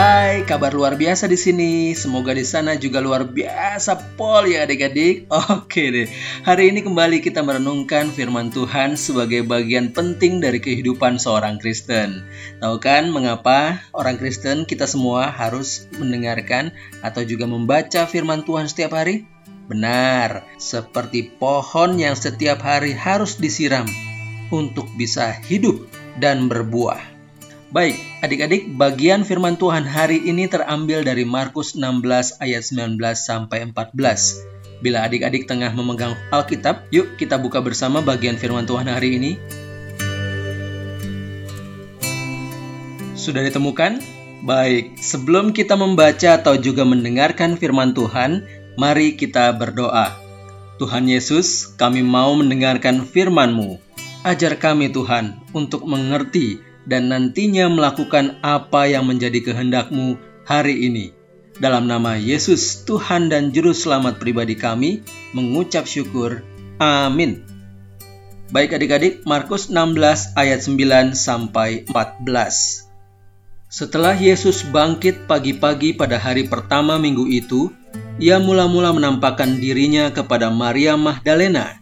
Hai, kabar luar biasa di sini. Semoga di sana juga luar biasa pol ya adik-adik. Oke deh. Hari ini kembali kita merenungkan firman Tuhan sebagai bagian penting dari kehidupan seorang Kristen. Tahu kan mengapa orang Kristen kita semua harus mendengarkan atau juga membaca firman Tuhan setiap hari? Benar, seperti pohon yang setiap hari harus disiram untuk bisa hidup dan berbuah. Baik, adik-adik, bagian firman Tuhan hari ini terambil dari Markus 16 ayat 19 sampai 14. Bila adik-adik tengah memegang Alkitab, yuk kita buka bersama bagian firman Tuhan hari ini. Sudah ditemukan? Baik, sebelum kita membaca atau juga mendengarkan firman Tuhan, mari kita berdoa. Tuhan Yesus, kami mau mendengarkan firman-Mu. Ajar kami Tuhan untuk mengerti dan nantinya melakukan apa yang menjadi kehendakmu hari ini. Dalam nama Yesus, Tuhan dan Juru Selamat pribadi kami, mengucap syukur. Amin. Baik adik-adik, Markus 16 ayat 9 sampai 14. Setelah Yesus bangkit pagi-pagi pada hari pertama minggu itu, ia mula-mula menampakkan dirinya kepada Maria Magdalena.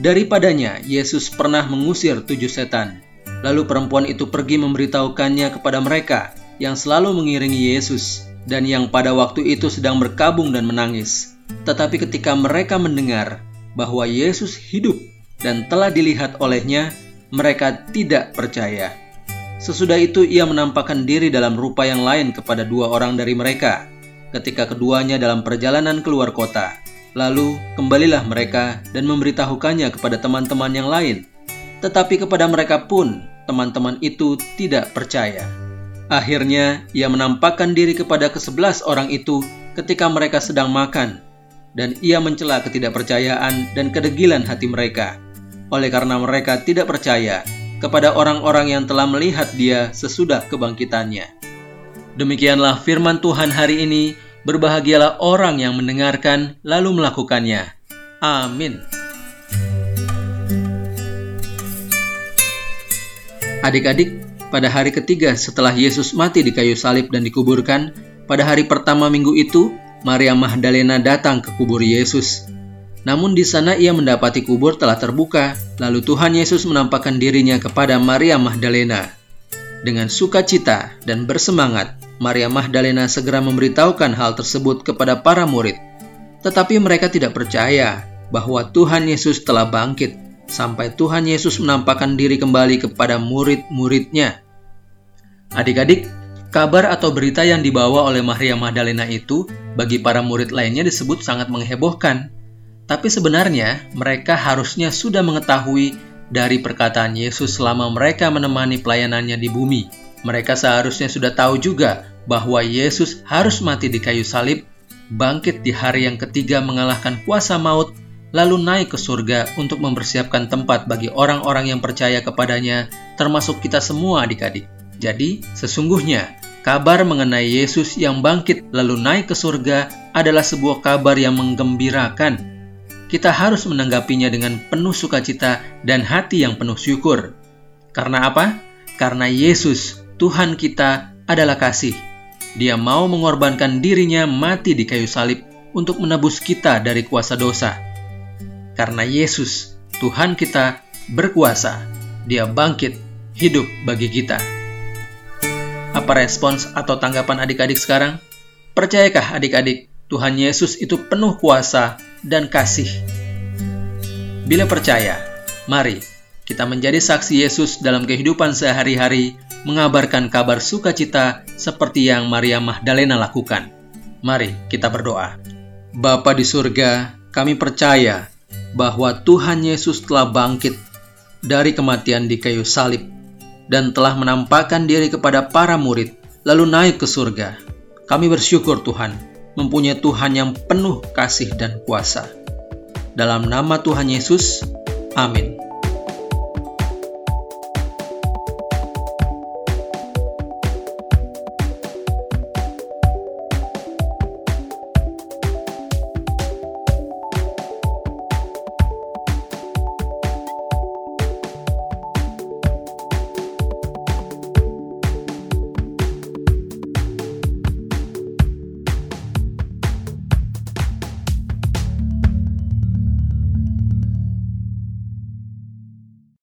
Daripadanya, Yesus pernah mengusir tujuh setan. Lalu perempuan itu pergi memberitahukannya kepada mereka yang selalu mengiringi Yesus dan yang pada waktu itu sedang berkabung dan menangis. Tetapi ketika mereka mendengar bahwa Yesus hidup dan telah dilihat olehnya, mereka tidak percaya. Sesudah itu ia menampakkan diri dalam rupa yang lain kepada dua orang dari mereka ketika keduanya dalam perjalanan keluar kota. Lalu kembalilah mereka dan memberitahukannya kepada teman-teman yang lain. Tetapi kepada mereka pun teman-teman itu tidak percaya. Akhirnya, ia menampakkan diri kepada kesebelas orang itu ketika mereka sedang makan, dan ia mencela ketidakpercayaan dan kedegilan hati mereka. Oleh karena mereka tidak percaya kepada orang-orang yang telah melihat dia sesudah kebangkitannya. Demikianlah firman Tuhan hari ini. Berbahagialah orang yang mendengarkan lalu melakukannya. Amin. Adik-adik, pada hari ketiga setelah Yesus mati di kayu salib dan dikuburkan, pada hari pertama minggu itu, Maria Magdalena datang ke kubur Yesus. Namun di sana ia mendapati kubur telah terbuka, lalu Tuhan Yesus menampakkan dirinya kepada Maria Magdalena. Dengan sukacita dan bersemangat, Maria Magdalena segera memberitahukan hal tersebut kepada para murid. Tetapi mereka tidak percaya bahwa Tuhan Yesus telah bangkit sampai Tuhan Yesus menampakkan diri kembali kepada murid-muridnya. Adik-adik, kabar atau berita yang dibawa oleh Maria Magdalena itu bagi para murid lainnya disebut sangat menghebohkan. Tapi sebenarnya mereka harusnya sudah mengetahui dari perkataan Yesus selama mereka menemani pelayanannya di bumi. Mereka seharusnya sudah tahu juga bahwa Yesus harus mati di kayu salib, bangkit di hari yang ketiga mengalahkan kuasa maut, lalu naik ke surga untuk mempersiapkan tempat bagi orang-orang yang percaya kepadanya, termasuk kita semua adik-adik. Jadi, sesungguhnya kabar mengenai Yesus yang bangkit lalu naik ke surga adalah sebuah kabar yang menggembirakan. Kita harus menanggapinya dengan penuh sukacita dan hati yang penuh syukur. Karena apa? Karena Yesus, Tuhan kita, adalah kasih. Dia mau mengorbankan dirinya mati di kayu salib untuk menebus kita dari kuasa dosa karena Yesus, Tuhan kita, berkuasa. Dia bangkit, hidup bagi kita. Apa respons atau tanggapan adik-adik sekarang? Percayakah adik-adik, Tuhan Yesus itu penuh kuasa dan kasih? Bila percaya, mari kita menjadi saksi Yesus dalam kehidupan sehari-hari, mengabarkan kabar sukacita seperti yang Maria Magdalena lakukan. Mari kita berdoa. Bapa di surga, kami percaya bahwa Tuhan Yesus telah bangkit dari kematian di kayu salib dan telah menampakkan diri kepada para murid, lalu naik ke surga. Kami bersyukur Tuhan, mempunyai Tuhan yang penuh kasih dan kuasa. Dalam nama Tuhan Yesus, amin.